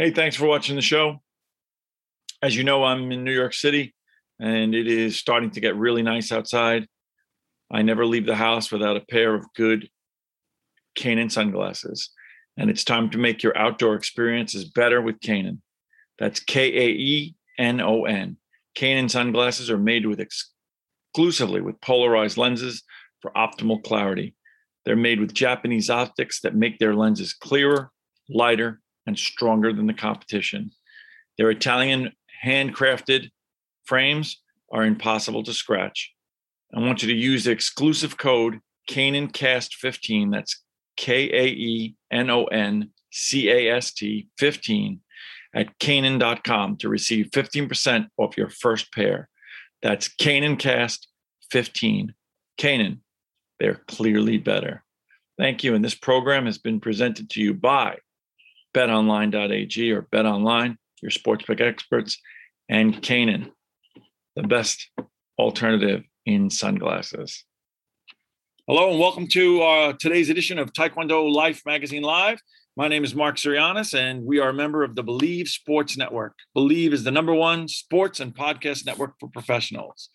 Hey, thanks for watching the show. As you know, I'm in New York City and it is starting to get really nice outside. I never leave the house without a pair of good Kaenon sunglasses. And it's time to make your outdoor experiences better with Kaenon. That's K A E N O N. Kaenon sunglasses are made with exclusively with polarized lenses for optimal clarity. They're made with Japanese optics that make their lenses clearer, lighter, and stronger than the competition. Their Italian handcrafted frames are impossible to scratch. I want you to use the exclusive code KaenonCast15. That's K A E N O N C A S T 15 at Kaenon.com to receive 15% off your first pair. That's KaenonCast 15. Kaenon, they're clearly better. Thank you. And this program has been presented to you by betonline.ag or betonline, your sportsbook experts, and Kaenon, the best alternative in sunglasses. Hello and welcome to uh, today's edition of Taekwondo Life Magazine Live. My name is Mark Sirianis, and we are a member of the Believe Sports Network. Believe is the number one sports and podcast network for professionals.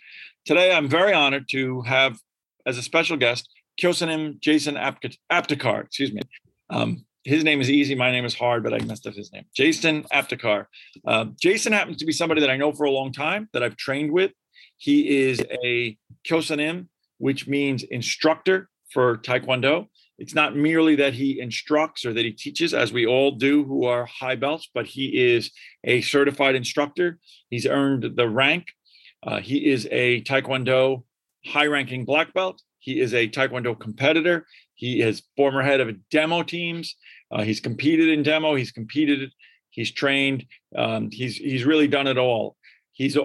Today, I'm very honored to have as a special guest Kyosanim Jason Aptekar. Excuse me. Um, his name is easy. My name is hard, but I messed up his name. Jason Aptekar. Uh, Jason happens to be somebody that I know for a long time that I've trained with. He is a Kyosanim, which means instructor for Taekwondo. It's not merely that he instructs or that he teaches, as we all do who are high belts, but he is a certified instructor. He's earned the rank. Uh, he is a Taekwondo high ranking black belt. He is a Taekwondo competitor. He is former head of demo teams. Uh, he's competed in demo. He's competed. He's trained. Um, he's he's really done it all. He's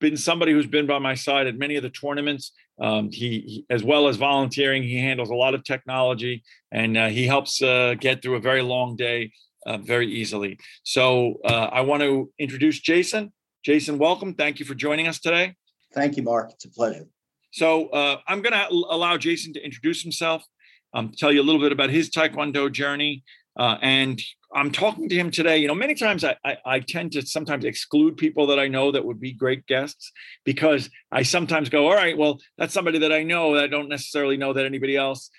been somebody who's been by my side at many of the tournaments. Um, he, he, as well as volunteering, he handles a lot of technology, and uh, he helps uh, get through a very long day uh, very easily. So uh, I want to introduce Jason. Jason, welcome. Thank you for joining us today. Thank you, Mark. It's a pleasure. So uh, I'm going to allow Jason to introduce himself um, tell you a little bit about his Taekwondo journey. Uh, and I'm talking to him today. You know, many times I, I, I, tend to sometimes exclude people that I know that would be great guests because I sometimes go, all right, well, that's somebody that I know that I don't necessarily know that anybody else.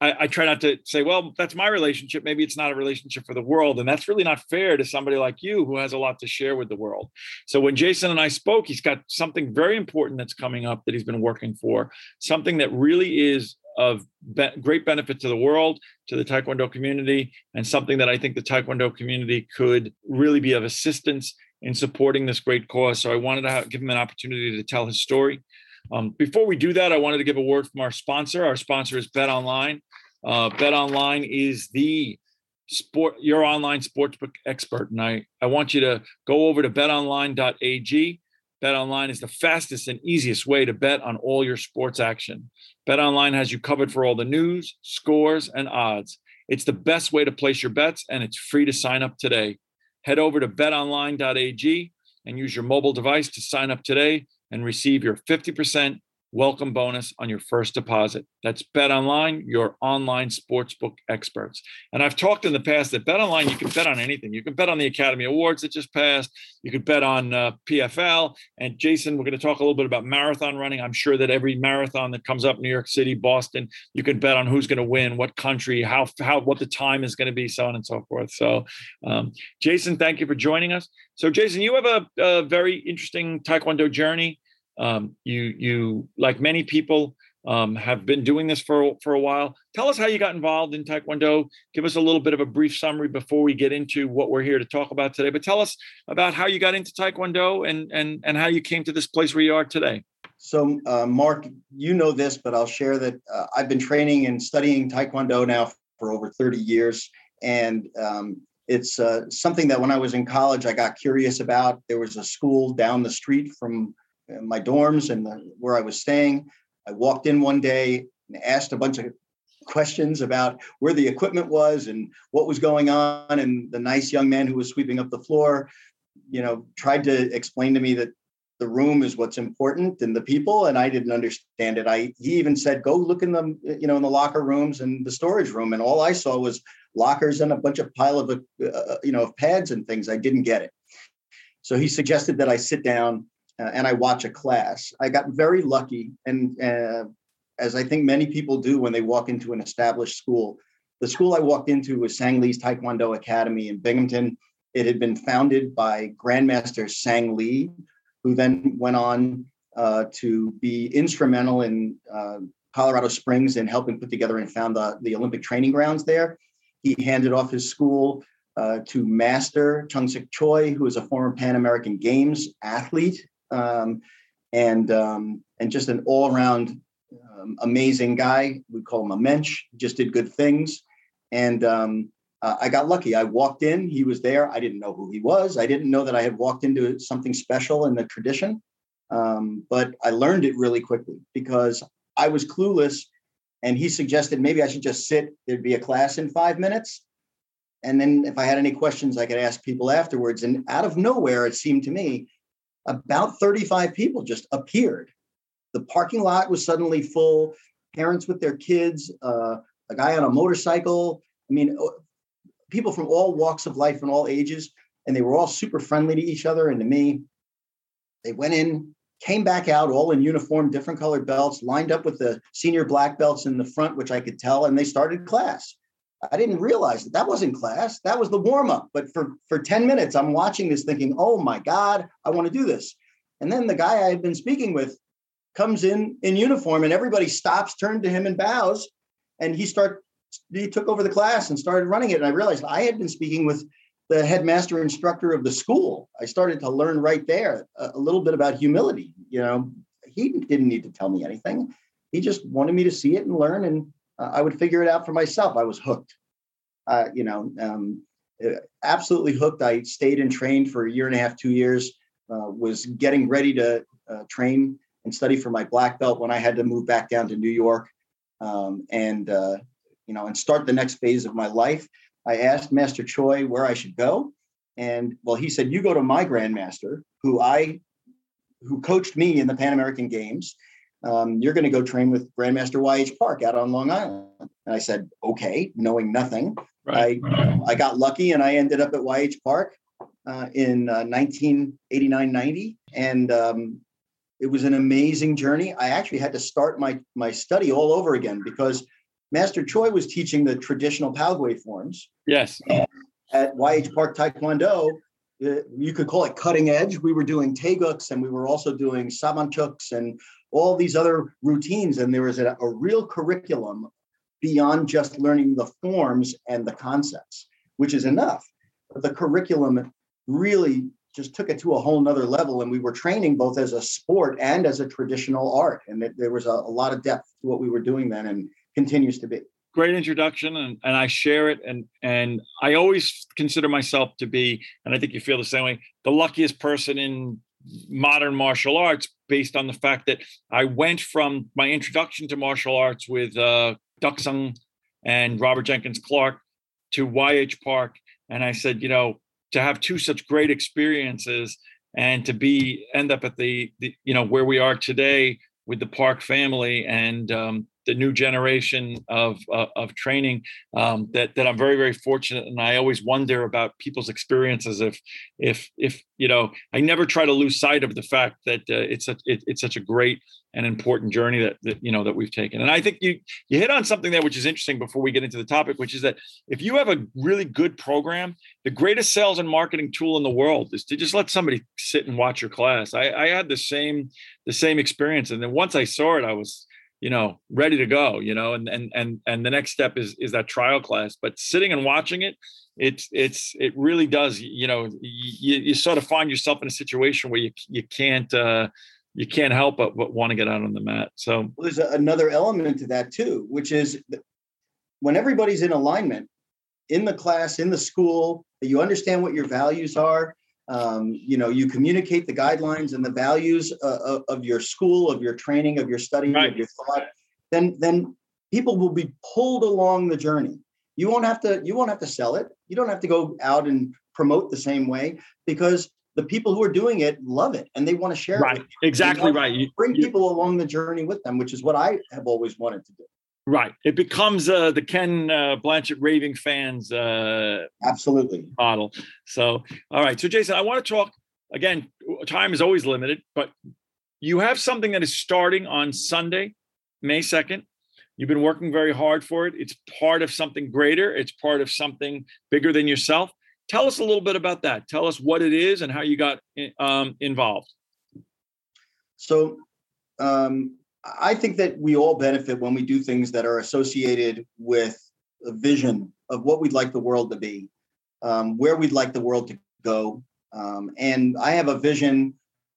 I, I try not to say, well, that's my relationship. Maybe it's not a relationship for the world. And that's really not fair to somebody like you who has a lot to share with the world. So when Jason and I spoke, he's got something very important that's coming up that he's been working for, something that really is of be- great benefit to the world, to the Taekwondo community, and something that I think the Taekwondo community could really be of assistance in supporting this great cause. So I wanted to give him an opportunity to tell his story. Um, before we do that, I wanted to give a word from our sponsor. Our sponsor is Bet Online. Uh, Bet Online is the sport your online sportsbook expert, and I I want you to go over to betonline.ag BetOnline is the fastest and easiest way to bet on all your sports action. BetOnline has you covered for all the news, scores, and odds. It's the best way to place your bets, and it's free to sign up today. Head over to betonline.ag and use your mobile device to sign up today and receive your 50% welcome bonus on your first deposit. That's Bet Online, your online sportsbook experts. And I've talked in the past that Bet Online, you can bet on anything. You can bet on the Academy Awards that just passed. You could bet on uh, PFL. And Jason, we're going to talk a little bit about marathon running. I'm sure that every marathon that comes up, New York City, Boston, you can bet on who's going to win, what country, how how what the time is going to be, so on and so forth. So, um, Jason, thank you for joining us. So, Jason, you have a, a very interesting Taekwondo journey. Um, you you like many people um, have been doing this for for a while. Tell us how you got involved in Taekwondo. Give us a little bit of a brief summary before we get into what we're here to talk about today. But tell us about how you got into Taekwondo and and and how you came to this place where you are today. So, uh, Mark, you know this, but I'll share that uh, I've been training and studying Taekwondo now for over 30 years. And um, it's uh, something that when I was in college, I got curious about. There was a school down the street from my dorms and the, where I was staying. I walked in one day and asked a bunch of questions about where the equipment was and what was going on. And the nice young man who was sweeping up the floor, you know, tried to explain to me that the room is what's important and the people and i didn't understand it i he even said go look in the you know in the locker rooms and the storage room and all i saw was lockers and a bunch of pile of uh, uh, you know of pads and things i didn't get it so he suggested that i sit down uh, and i watch a class. I got very lucky and uh, as i think many people do when they walk into an established school. The school i walked into was sang lee's taekwondo academy in binghamton. It had been founded by grandmaster sang lee who then went on uh, to be instrumental in uh, Colorado Springs in helping put together and found the, the Olympic training grounds there. He handed off his school uh, to Master Chung Sik Choi, who is a former Pan American Games athlete um, and um, and just an all around um, amazing guy. We call him a mensch. Just did good things, and um, uh, I got lucky. I walked in, he was there. I didn't know who he was. I didn't know that I had walked into something special in the tradition. Um, but I learned it really quickly because I was clueless. And he suggested maybe I should just sit. There'd be a class in five minutes. And then if I had any questions, I could ask people afterwards. And out of nowhere, it seemed to me, about 35 people just appeared. The parking lot was suddenly full, parents with their kids, uh, a guy on a motorcycle. I mean, people from all walks of life and all ages, and they were all super friendly to each other and to me. They went in, came back out, all in uniform, different colored belts, lined up with the senior black belts in the front, which I could tell, and they started class. I didn't realize that that wasn't class. That was the warm up. But for for 10 minutes, I'm watching this thinking, oh my God, I want to do this. And then the guy I had been speaking with comes in in uniform and everybody stops, turned to him and bows. And he start he took over the class and started running it. And I realized I had been speaking with the headmaster instructor of the school. I started to learn right there a, a little bit about humility. You know, he didn't need to tell me anything. He just wanted me to see it and learn, and uh, I would figure it out for myself. I was hooked. Uh, you know, um, uh, absolutely hooked. I stayed and trained for a year and a half, two years. Uh, was getting ready to uh, train and study for my black belt when I had to move back down to New York. Um, and uh, you know, and start the next phase of my life. I asked Master Choi where I should go. And well, he said, you go to my grandmaster, who I who coached me in the Pan American Games. Um, you're going to go train with Grandmaster YH Park out on Long Island. And I said, okay, knowing nothing. Right. I, I got lucky and I ended up at YH Park uh, in uh, 1989 90. And um, it was an amazing journey. I actually had to start my, my study all over again because Master Choi was teaching the traditional Palgwei forms. Yes. At YH Park Taekwondo, you could call it cutting edge. We were doing taeguks and we were also doing sabanchuks and all these other routines. And there was a, a real curriculum beyond just learning the forms and the concepts, which is enough. But the curriculum really just took it to a whole nother level. And we were training both as a sport and as a traditional art. And it, there was a, a lot of depth to what we were doing then. And continues to be. Great introduction, and, and I share it. And and I always consider myself to be, and I think you feel the same way, the luckiest person in modern martial arts based on the fact that I went from my introduction to martial arts with uh, Duck Sung and Robert Jenkins Clark to YH Park. And I said, you know, to have two such great experiences and to be end up at the, the you know, where we are today with the Park family and um, the new generation of uh, of training um, that that I'm very very fortunate and I always wonder about people's experiences if if if you know I never try to lose sight of the fact that uh, it's a it, it's such a great and important journey that, that you know that we've taken. And I think you you hit on something there which is interesting before we get into the topic which is that if you have a really good program the greatest sales and marketing tool in the world is to just let somebody sit and watch your class. I, I had the same the same experience and then once I saw it I was you know ready to go you know and and and and the next step is is that trial class but sitting and watching it it's it's it really does you know you, you sort of find yourself in a situation where you you can't uh you can't help but, but want to get out on the mat so well, there's another element to that too which is when everybody's in alignment in the class, in the school, you understand what your values are. Um, you know, you communicate the guidelines and the values uh, of your school, of your training, of your study, right. of your thought. Then, then people will be pulled along the journey. You won't have to. You won't have to sell it. You don't have to go out and promote the same way because the people who are doing it love it and they want to share right. it. Exactly right. You, bring you, people along the journey with them, which is what I have always wanted to do. Right. It becomes uh, the Ken uh, Blanchard raving fans uh, absolutely model. So, all right. So, Jason, I want to talk again. Time is always limited, but you have something that is starting on Sunday, May second. You've been working very hard for it. It's part of something greater. It's part of something bigger than yourself. Tell us a little bit about that. Tell us what it is and how you got um, involved. So, um, I think that we all benefit when we do things that are associated with a vision of what we'd like the world to be, um, where we'd like the world to go. Um, and I have a vision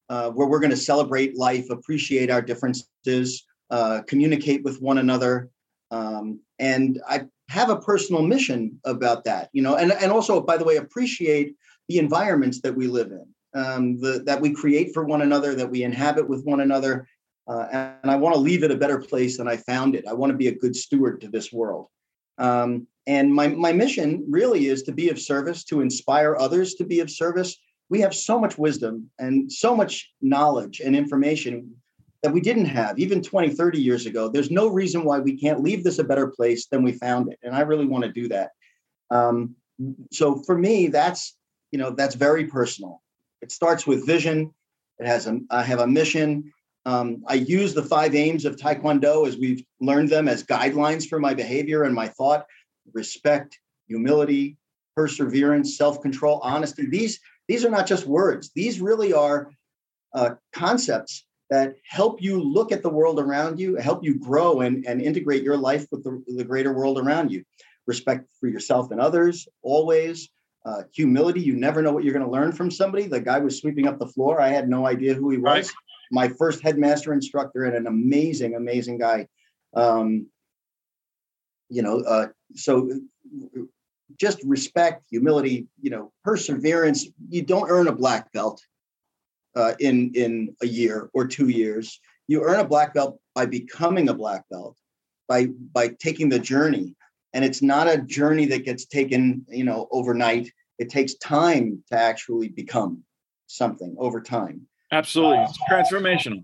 uh, where we're going to celebrate life, appreciate our differences, uh, communicate with one another. Um, and I have a personal mission about that, you know, and, and also, by the way, appreciate the environments that we live in, um, the, that we create for one another, that we inhabit with one another. Uh, and I want to leave it a better place than I found it. I want to be a good steward to this world. Um, and my, my mission really is to be of service, to inspire others to be of service. We have so much wisdom and so much knowledge and information that we didn't have even 20, 30 years ago. There's no reason why we can't leave this a better place than we found it. And I really want to do that. Um, so for me, that's, you know, that's very personal. It starts with vision. It has a, I have a mission. Um, I use the five aims of Taekwondo as we've learned them as guidelines for my behavior and my thought respect, humility, perseverance, self control, honesty. These, these are not just words, these really are uh, concepts that help you look at the world around you, help you grow and, and integrate your life with the, the greater world around you. Respect for yourself and others, always. Uh, humility, you never know what you're going to learn from somebody. The guy was sweeping up the floor. I had no idea who he was. Right. My first headmaster instructor and an amazing, amazing guy. Um, you know, uh, so just respect, humility, you know, perseverance. You don't earn a black belt uh, in in a year or two years. You earn a black belt by becoming a black belt, by by taking the journey. And it's not a journey that gets taken, you know, overnight. It takes time to actually become something over time. Absolutely, uh, it's transformational.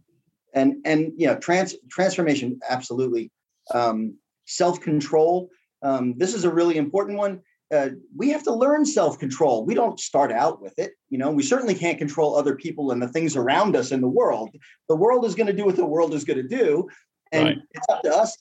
And and you know, trans transformation, absolutely. Um, Self control. Um, this is a really important one uh, we have to learn self-control. We don't start out with it. You know, we certainly can't control other people and the things around us in the world. The world is going to do what the world is going to do, and right. it's up to us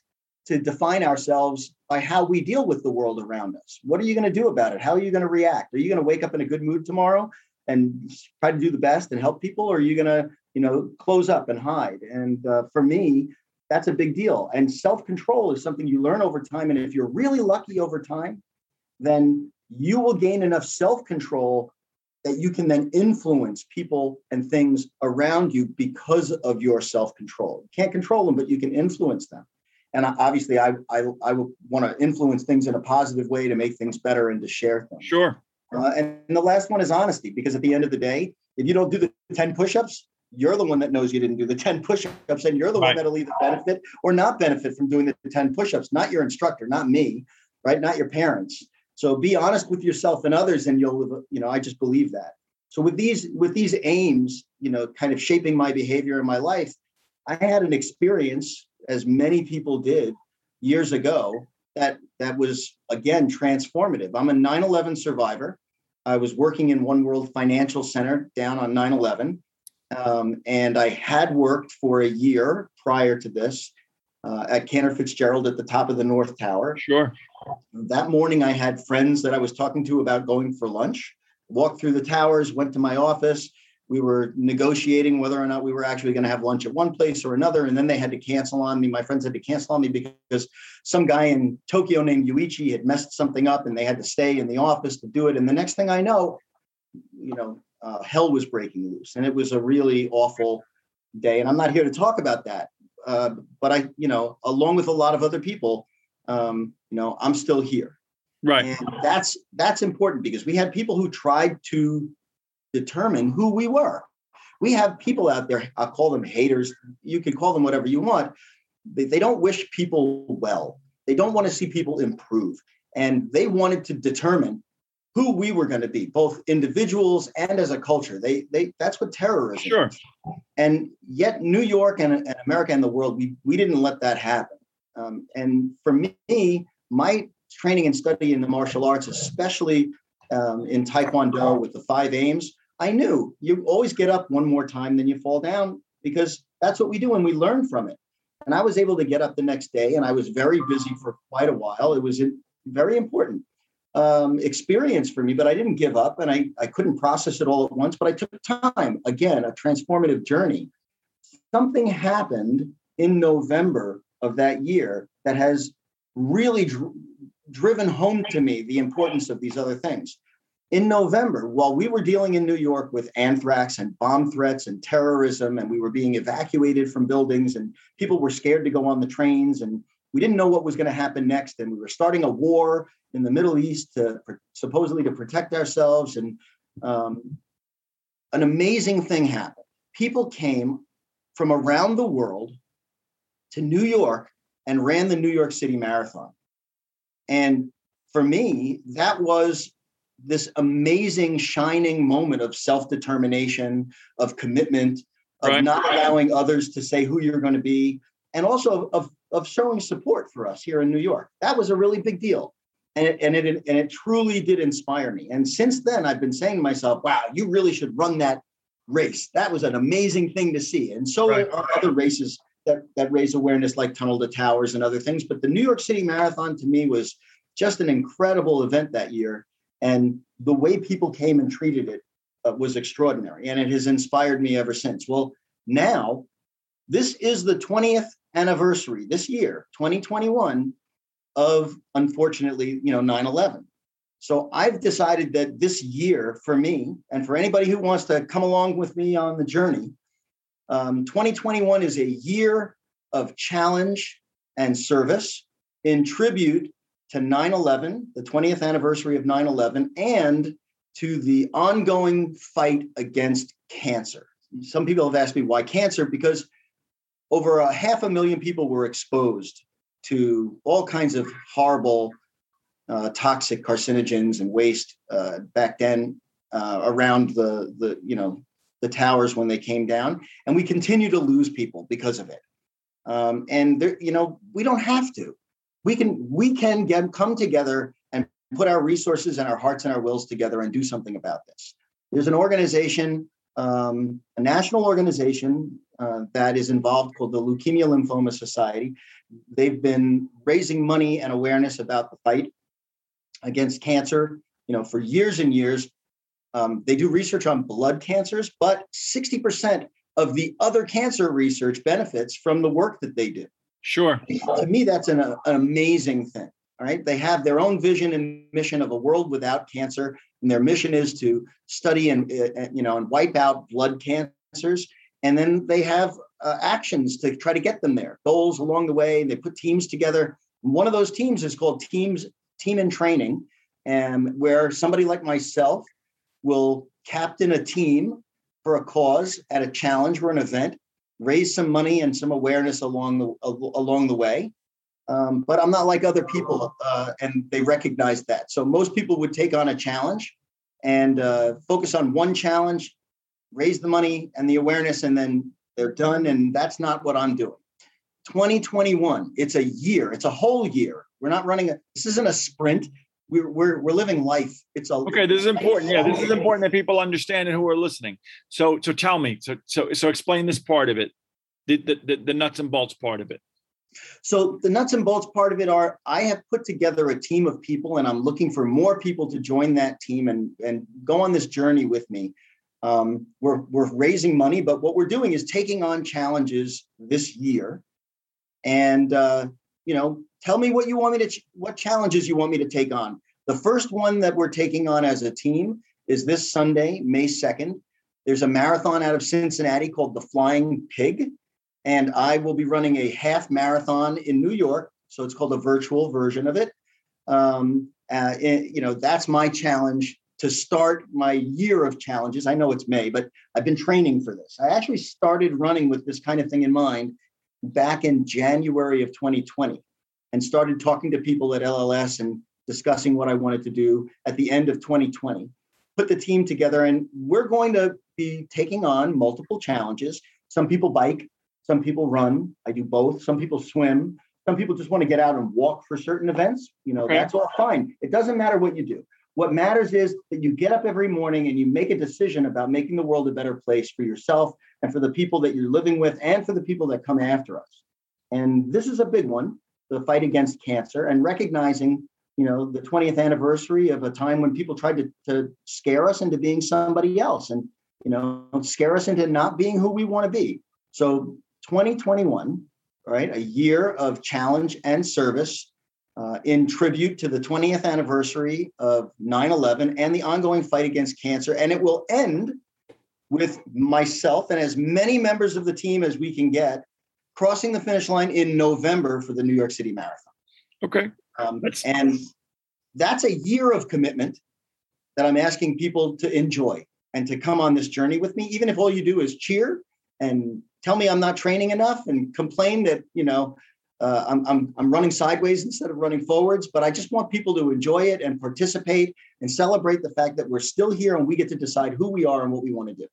to define ourselves by how we deal with the world around us. What are you going to do about it? How are you going to react? Are you going to wake up in a good mood tomorrow and try to do the best and help people, or are you going to, you know, close up and hide? And uh, for me, that's a big deal. And self-control is something you learn over time. And if you're really lucky over time, then you will gain enough self control that you can then influence people and things around you because of your self control. You can't control them, but you can influence them. And obviously, I I, I want to influence things in a positive way to make things better and to share things. Sure. Uh, and, and the last one is honesty, because at the end of the day, if you don't do the 10 push ups, you're the one that knows you didn't do the 10 push-ups and you're the right. one that'll either benefit or not benefit from doing the 10 push-ups not your instructor not me right not your parents so be honest with yourself and others, and you'll, you know, I just believe that. So with these with these aims, you know, kind of shaping my behavior in my life, I had an experience, as many people did years ago, that that was again transformative. I'm a 9/11 survivor. I was working in One World Financial Center down on 9/11, um, and I had worked for a year prior to this uh, at Cantor Fitzgerald at the top of the North Tower. Sure. That morning, I had friends that I was talking to about going for lunch. Walked through the towers, went to my office. We were negotiating whether or not we were actually going to have lunch at one place or another. And then they had to cancel on me. My friends had to cancel on me because some guy in Tokyo named Yuichi had messed something up and they had to stay in the office to do it. And the next thing I know, you know, uh, hell was breaking loose. And it was a really awful day. And I'm not here to talk about that. Uh, but I, you know, along with a lot of other people, um, you know, I'm still here. Right. And that's that's important because we had people who tried to determine who we were. We have people out there, I'll call them haters. You can call them whatever you want. They, they don't wish people well. They don't want to see people improve. And they wanted to determine who we were going to be, both individuals and as a culture. They they that's what terrorism Sure. is. And yet New York and, and America and the world, we we didn't let that happen. Um, and for me, my training and study in the martial arts, especially um, in Taekwondo with the five aims, I knew you always get up one more time than you fall down because that's what we do and we learn from it. And I was able to get up the next day and I was very busy for quite a while. It was a very important um, experience for me, but I didn't give up and I, I couldn't process it all at once, but I took time. Again, a transformative journey. Something happened in November of that year that has really dr- driven home to me the importance of these other things. In November, while we were dealing in New York with anthrax and bomb threats and terrorism, and we were being evacuated from buildings, and people were scared to go on the trains, and we didn't know what was going to happen next, and we were starting a war in the Middle East to supposedly to protect ourselves, and um, an amazing thing happened. People came from around the world to New York and ran the New York City Marathon. And for me, that was this amazing, shining moment of self determination, of commitment, of Right. not allowing others to say who you're going to be, and also of, of showing support for us here in New York. That was a really big deal. And it, and, it, and it truly did inspire me. And since then, I've been saying to myself, wow, you really should run that race. That was an amazing thing to see. And so Right. are other races that, that raise awareness, like Tunnel to Towers and other things. But the New York City Marathon to me was just an incredible event that year. And the way people came and treated it uh, was extraordinary. And it has inspired me ever since. Well, now, this is the 20th anniversary this year, 2021, of unfortunately, you know, 9 11. So I've decided that this year for me, and for anybody who wants to come along with me on the journey, um, 2021 is a year of challenge and service in tribute to 9 11, the 20th anniversary of 9 11, and to the ongoing fight against cancer. Some people have asked me why cancer, because over a half a million people were exposed to all kinds of horrible uh, toxic carcinogens and waste uh, back then uh, around the the you know the towers when they came down, and we continue to lose people because of it. Um, and there, you know, we don't have to. We can we can get come together and put our resources and our hearts and our wills together and do something about this. There's an organization, um, a national organization uh, that is involved called the Leukemia Lymphoma Society. They've been raising money and awareness about the fight against cancer, you know, for years and years. Um, they do research on blood cancers, but 60% of the other cancer research benefits from the work that they do. Sure. To me, that's an, an amazing thing. All right. They have their own vision and mission of a world without cancer. And their mission is to study and, uh, you know, and wipe out blood cancers. And then they have uh, actions to try to get them there, goals along the way. They put teams together. One of those teams is called Teams Team in Training, and where somebody like myself will captain a team for a cause at a challenge or an event, raise some money and some awareness along the along the way. Um, but I'm not like other people, uh, and they recognize that. So most people would take on a challenge and uh, focus on one challenge, raise the money and the awareness, and then they're done. And that's not what I'm doing. 2021, it's a year, it's a whole year. We're not running a. This isn't a sprint. We're we're we're living life. It's a Okay, this is important. Yeah, this is important that people understand and who are listening. So, so tell me. So, so, so explain this part of it, the the, the, the nuts and bolts part of it. So the nuts and bolts part of it are I have put together a team of people and I'm looking for more people to join that team and, and go on this journey with me. Um, we're, we're raising money, but what we're doing is taking on challenges this year. And, uh, you know, tell me what you want me to, what challenges you want me to take on. The first one that we're taking on as a team is this Sunday, May 2nd. There's a marathon out of Cincinnati called the Flying Pig and I will be running a half marathon in New York. So it's called a virtual version of it. Um, Uh, you know, that's my challenge to start my year of challenges. I know it's May, but I've been training for this. I actually started running with this kind of thing in mind back in January of 2020 and started talking to people at LLS and discussing what I wanted to do at the end of 2020. Put the team together, and we're going to be taking on multiple challenges. Some people bike, some people run. I do both. Some people swim. Some people just want to get out and walk for certain events. You know, that's all fine. It doesn't matter what you do. What matters is that you get up every morning and you make a decision about making the world a better place for yourself and for the people that you're living with and for the people that come after us. And this is a big one the fight against cancer and recognizing you know the 20th anniversary of a time when people tried to, to scare us into being somebody else and you know scare us into not being who we want to be. So 2021 right a year of challenge and service uh, in tribute to the 20th anniversary of 9-11 and the ongoing fight against cancer. And it will end with myself and as many members of the team as we can get crossing the finish line in november for the new york city marathon okay um, and that's a year of commitment that i'm asking people to enjoy and to come on this journey with me even if all you do is cheer and tell me i'm not training enough and complain that you know uh, I'm, I'm, I'm running sideways instead of running forwards, but I just want people to enjoy it and participate and celebrate the fact that we're still here and we get to decide who we are and what we want to do.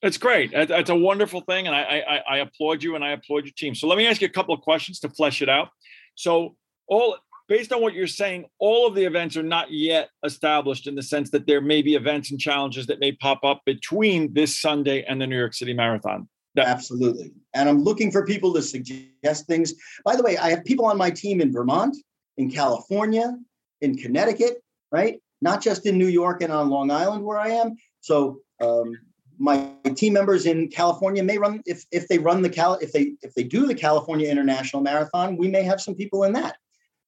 It's great. It's a wonderful thing, and I, I, I applaud you and I applaud your team. So let me ask you a couple of questions to flesh it out. So all based on what you're saying, all of the events are not yet established in the sense that there may be events and challenges that may pop up between this Sunday and the New York City Marathon. Absolutely. And I'm looking for people to suggest things. By the way, I have people on my team in Vermont, in California, in Connecticut, right? Not just in New York and on Long Island where I am. So um, my team members in California may run if if they run the Cal if they if they do the California International Marathon, we may have some people in that.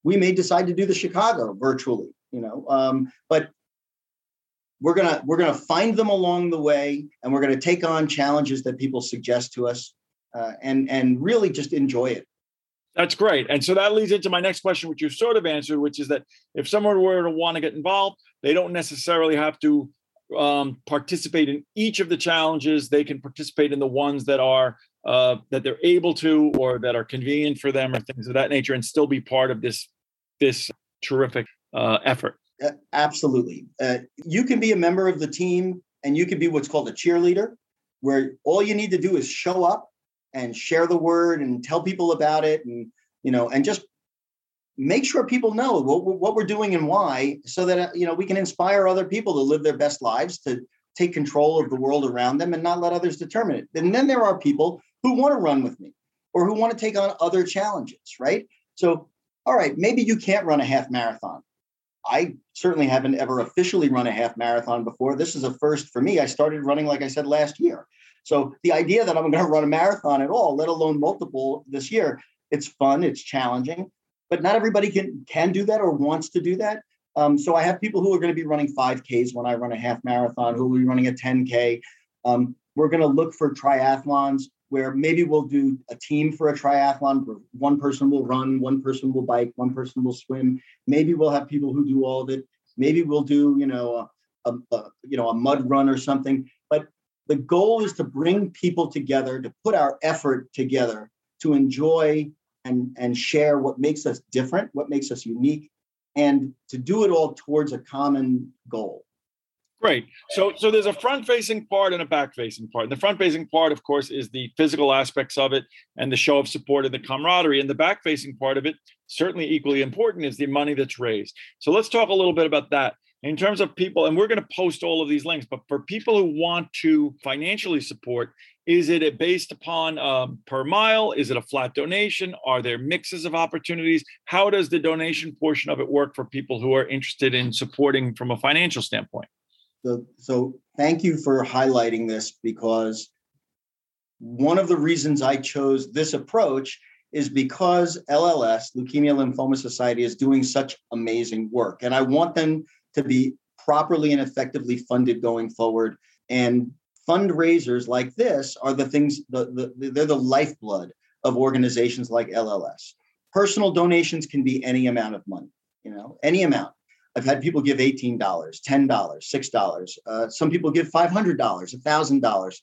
We may decide to do the Chicago virtually, you know. Um, but we're gonna we're gonna find them along the way, and we're gonna take on challenges that people suggest to us, uh, and and really just enjoy it. That's great. And so that leads into my next question, which you sort of answered, which is that if someone were to want to get involved, they don't necessarily have to um, participate in each of the challenges. They can participate in the ones that are uh, that they're able to, or that are convenient for them, or things of that nature, and still be part of this this terrific uh, effort. Uh, absolutely. You can be a member of the team and you can be what's called a cheerleader, where all you need to do is show up and share the word and tell people about it and, you know, and just make sure people know what, what we're doing and why so that, you know, we can inspire other people to live their best lives, to take control of the world around them and not let others determine it. And then there are people who want to run with me or who want to take on other challenges, right? So, all right, maybe you can't run a half marathon I certainly haven't ever officially run a half marathon before. This is a first for me. I started running, like I said, last year. So the idea that I'm going to run a marathon at all, let alone multiple this year, it's fun, it's challenging, but not everybody can can do that or wants to do that. Um, so I have people who are going to be running 5Ks when I run a half marathon, who will be running a 10K. Um, we're going to look for triathlons where maybe we'll do a team for a triathlon where one person will run, one person will bike, one person will swim. Maybe we'll have people who do all of it. Maybe we'll do, you know, a, a, a you know, a mud run or something. But the goal is to bring people together, to put our effort together, to enjoy and, and share what makes us different, what makes us unique, and to do it all towards a common goal. Great. So, so there's a front-facing part and a back-facing part. And the front-facing part, of course, is the physical aspects of it and the show of support and the camaraderie. And the back-facing part of it, certainly equally important, is the money that's raised. So let's talk a little bit about that in terms of people. And we're going to post all of these links. But for people who want to financially support, is it based upon um, per mile? Is it a flat donation? Are there mixes of opportunities? How does the donation portion of it work for people who are interested in supporting from a financial standpoint? So, so thank you for highlighting this because one of the reasons I chose this approach is because LLS, Leukemia Lymphoma Society, is doing such amazing work. And I want them to be properly and effectively funded going forward. And fundraisers like this are the things, the, the, they're the lifeblood of organizations like LLS. Personal donations can be any amount of money, you know, any amount. I've had people give $18, $10, $6. Uh, some people give $500, $1,000.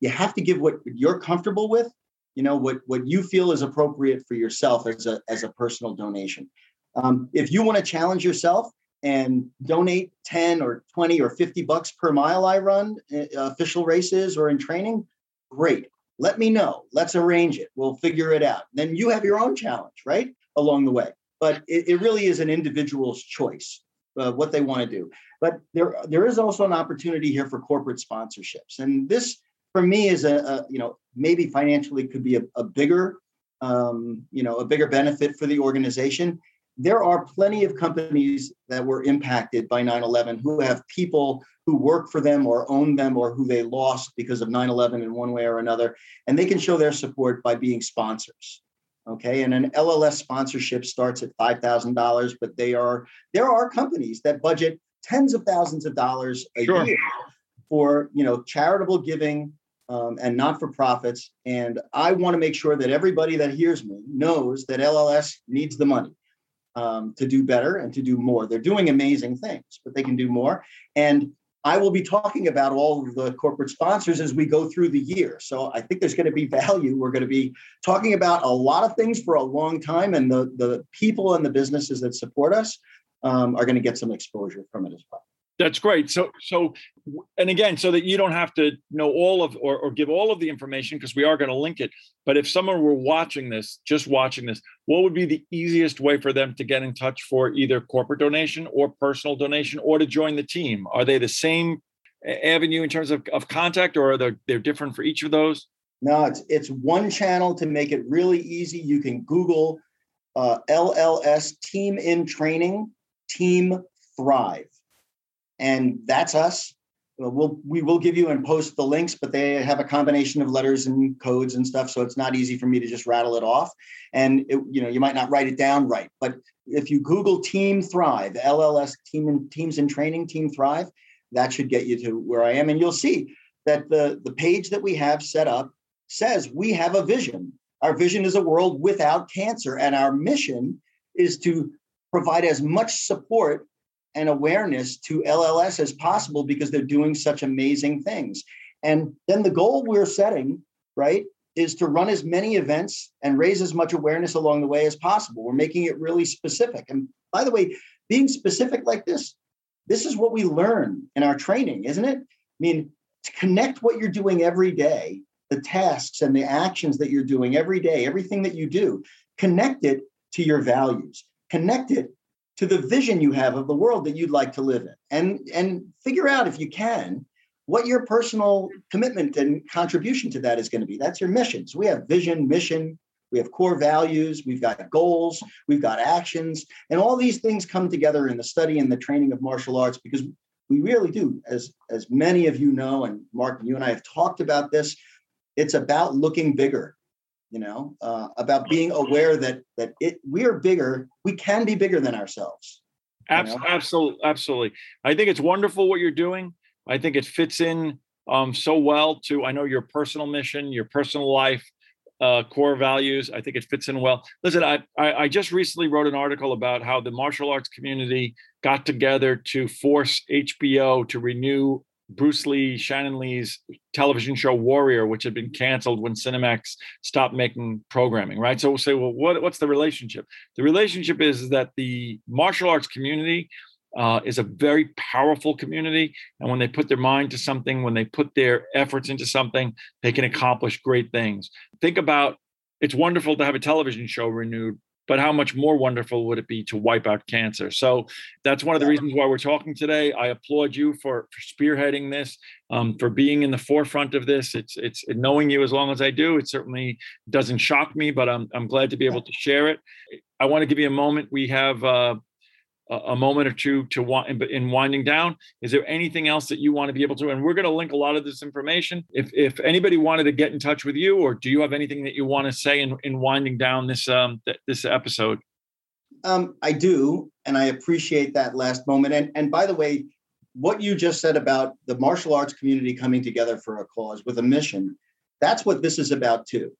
You have to give what you're comfortable with, you know, what, what you feel is appropriate for yourself as a, as a personal donation. Um, if you want to challenge yourself and donate 10 or 20 or 50 bucks per mile I run uh, official races or in training, great. Let me know. Let's arrange it. We'll figure it out. Then you have your own challenge, right? Along the way. But it, it really is an individual's choice uh, what they want to do. But there, there is also an opportunity here for corporate sponsorships. And this, for me, is a, a you know, maybe financially could be a, a bigger, um, you know, a bigger benefit for the organization there are plenty of companies that were impacted by 9-11 who have people who work for them or own them or who they lost because of 9-11 in one way or another and they can show their support by being sponsors okay and an lls sponsorship starts at $5000 but they are there are companies that budget tens of thousands of dollars a sure. year for you know charitable giving um, and not for profits and i want to make sure that everybody that hears me knows that lls needs the money um, to do better and to do more. They're doing amazing things, but they can do more. And I will be talking about all of the corporate sponsors as we go through the year. So I think there's going to be value. We're going to be talking about a lot of things for a long time, and the, the people and the businesses that support us um, are going to get some exposure from it as well. That's great. So, so, and again, so that you don't have to know all of or, or give all of the information because we are going to link it. But if someone were watching this, just watching this, what would be the easiest way for them to get in touch for either corporate donation or personal donation or to join the team? Are they the same avenue in terms of, of contact or are they they're different for each of those? No, it's it's one channel to make it really easy. You can Google uh, LLS Team in Training, Team Thrive and that's us. Uh, we'll we will give you and post the links, but they have a combination of letters and codes and stuff, so it's not easy for me to just rattle it off. And it, you know, you might not write it down right, but if you Google Team Thrive, LLS Team and Teams in Training, Team Thrive, that should get you to where I am, and you'll see that the the page that we have set up says we have a vision. Our vision is a world without cancer, and our mission is to provide as much support and awareness to LLS as possible because they're doing such amazing things. And then the goal we're setting, right, is to run as many events and raise as much awareness along the way as possible. We're making it really specific. And by the way, being specific like this, this is what we learn in our training, isn't it? I mean, to connect what you're doing every day, the tasks and the actions that you're doing every day, everything that you do, connect it to your values, connect it to the vision you have of the world that you'd like to live in. And and figure out if you can what your personal commitment and contribution to that is going to be. That's your mission. So we have vision mission we have core values we've got goals we've got actions and all these things come together in the study and the training of martial arts because we really do. As as many of you know and mark you and i have talked about this it's about looking bigger you know, uh, about being aware that that it we are bigger. We can be bigger than ourselves. Absolutely, absolutely, absolutely. I think it's wonderful what you're doing. I think it fits in um, so well to I know your personal mission, your personal life, uh, core values. I think it fits in well. Listen, I, I, I just recently wrote an article about how the martial arts community got together to force HBO to renew Bruce Lee, Shannon Lee's television show Warrior, which had been canceled when Cinemax stopped making programming, right? So we'll say, well, what, what's the relationship? The relationship is that the martial arts community uh, is a very powerful community. And when they put their mind to something, when they put their efforts into something, they can accomplish great things. Think about it's wonderful to have a television show renewed, but how much more wonderful would it be to wipe out cancer? So that's one of the reasons why we're talking today. I applaud you for, for spearheading this, um, for being in the forefront of this. It's it's knowing you as long as I do. It certainly doesn't shock me, but I'm I'm glad to be able to share it. I want to give you a moment. We have uh, a moment or two to want in winding down. Is there anything else that you want to be able to and we're going to link a lot of this information. If if anybody wanted to get in touch with you or do you have anything that you want to say in, in winding down this um th- this episode? Um i do and i appreciate that last moment. And and by the way what you just said about the martial arts community coming together for a cause with a mission that's what this is about too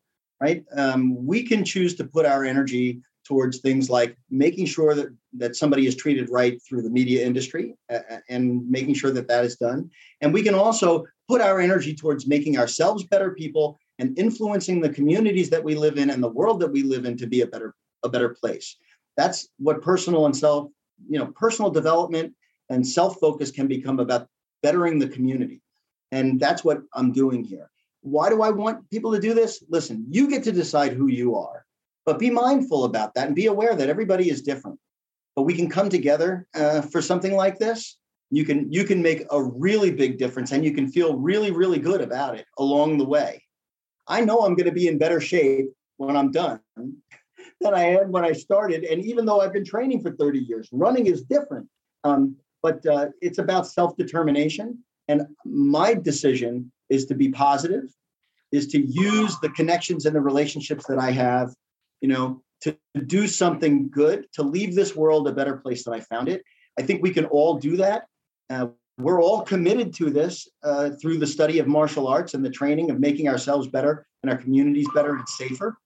right? Um, we can choose to put our energy towards things like making sure that, that somebody is treated right through the media industry uh, and making sure that that is done. And we can also put our energy towards making ourselves better people and influencing the communities that we live in and the world that we live in to be a better a better place. That's what personal and self, you know, personal development and self-focus can become about bettering the community. And that's what I'm doing here. Why do I want people to do this? Listen, you get to decide who you are, but be mindful about that and be aware that everybody is different. But we can come together uh, for something like this. You can you can make a really big difference, and you can feel really really good about it along the way. I know I'm going to be in better shape when I'm done than I am when I started. And even though I've been training for 30 years, running is different. Um, but uh, it's about self determination. And my decision is to be positive, is to use the connections and the relationships that I have, you know, to do something good, to leave this world a better place than I found it. I think we can all do that. Uh, we're all committed to this uh, through the study of martial arts and the training of making ourselves better and our communities better and safer.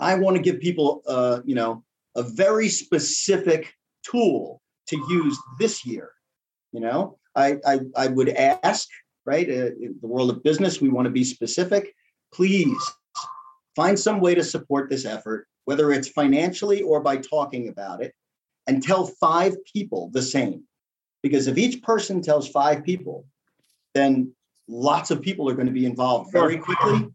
I want to give people, uh, you know, a very specific tool to use this year. You know, I I, I would ask, right, uh, in the world of business, we want to be specific. Please find some way to support this effort, whether it's financially or by talking about it, and tell five people the same because if each person tells five people, then lots of people are going to be involved very quickly.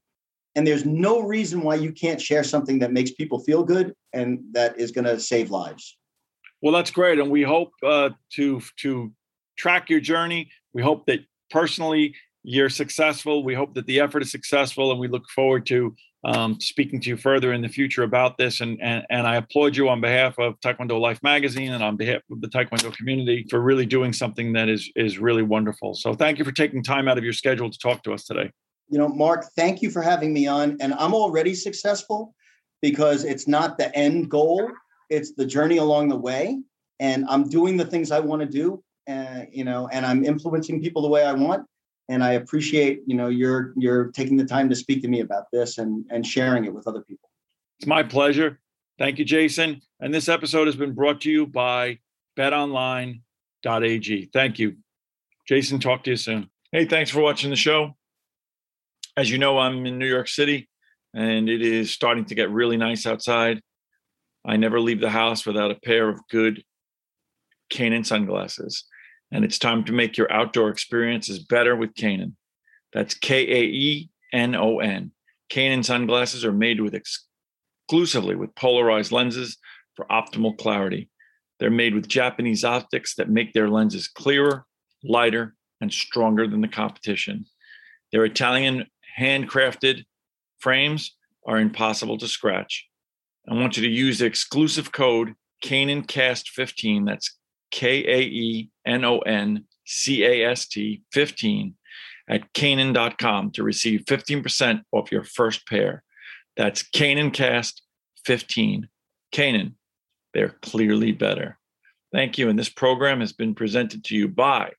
And there's no reason why you can't share something that makes people feel good and that is going to save lives. Well, that's great, and we hope uh, to to track your journey. We hope that personally you're successful. We hope that the effort is successful, and we look forward to um, speaking to you further in the future about this. And, and, and I applaud you on behalf of Taekwondo Life Magazine and on behalf of the Taekwondo community for really doing something that is, is really wonderful. So thank you for taking time out of your schedule to talk to us today. You know, Mark, thank you for having me on. And I'm already successful because it's not the end goal, it's the journey along the way. And I'm doing the things I want to do, uh, you know, and I'm influencing people the way I want and I appreciate you know your your taking the time to speak to me about this and and sharing it with other people. It's my pleasure. Thank you, Jason. And this episode has been brought to you by BetOnline.ag. Thank you, Jason. Talk to you soon. Hey, thanks for watching the show. As you know, I'm in New York City, and it is starting to get really nice outside. I never leave the house without a pair of good Kaenon sunglasses and it's time to make your outdoor experiences better with Kaenon. That's K A E N O N. Kaenon sunglasses are made with exclusively with polarized lenses for optimal clarity. They're made with Japanese optics that make their lenses clearer, lighter, and stronger than the competition. Their Italian handcrafted frames are impossible to scratch. I want you to use the exclusive code KaenonCast15. That's K A E N O N C A S T 15 at Kaenon.com to receive 15% off your first pair. That's KaenonCast 15. Kaenon, they're clearly better. Thank you. And this program has been presented to you by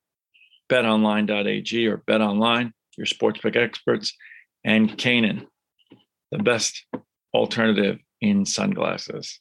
betonline.ag or betonline, your sportsbook experts, and Kaenon, the best alternative in sunglasses.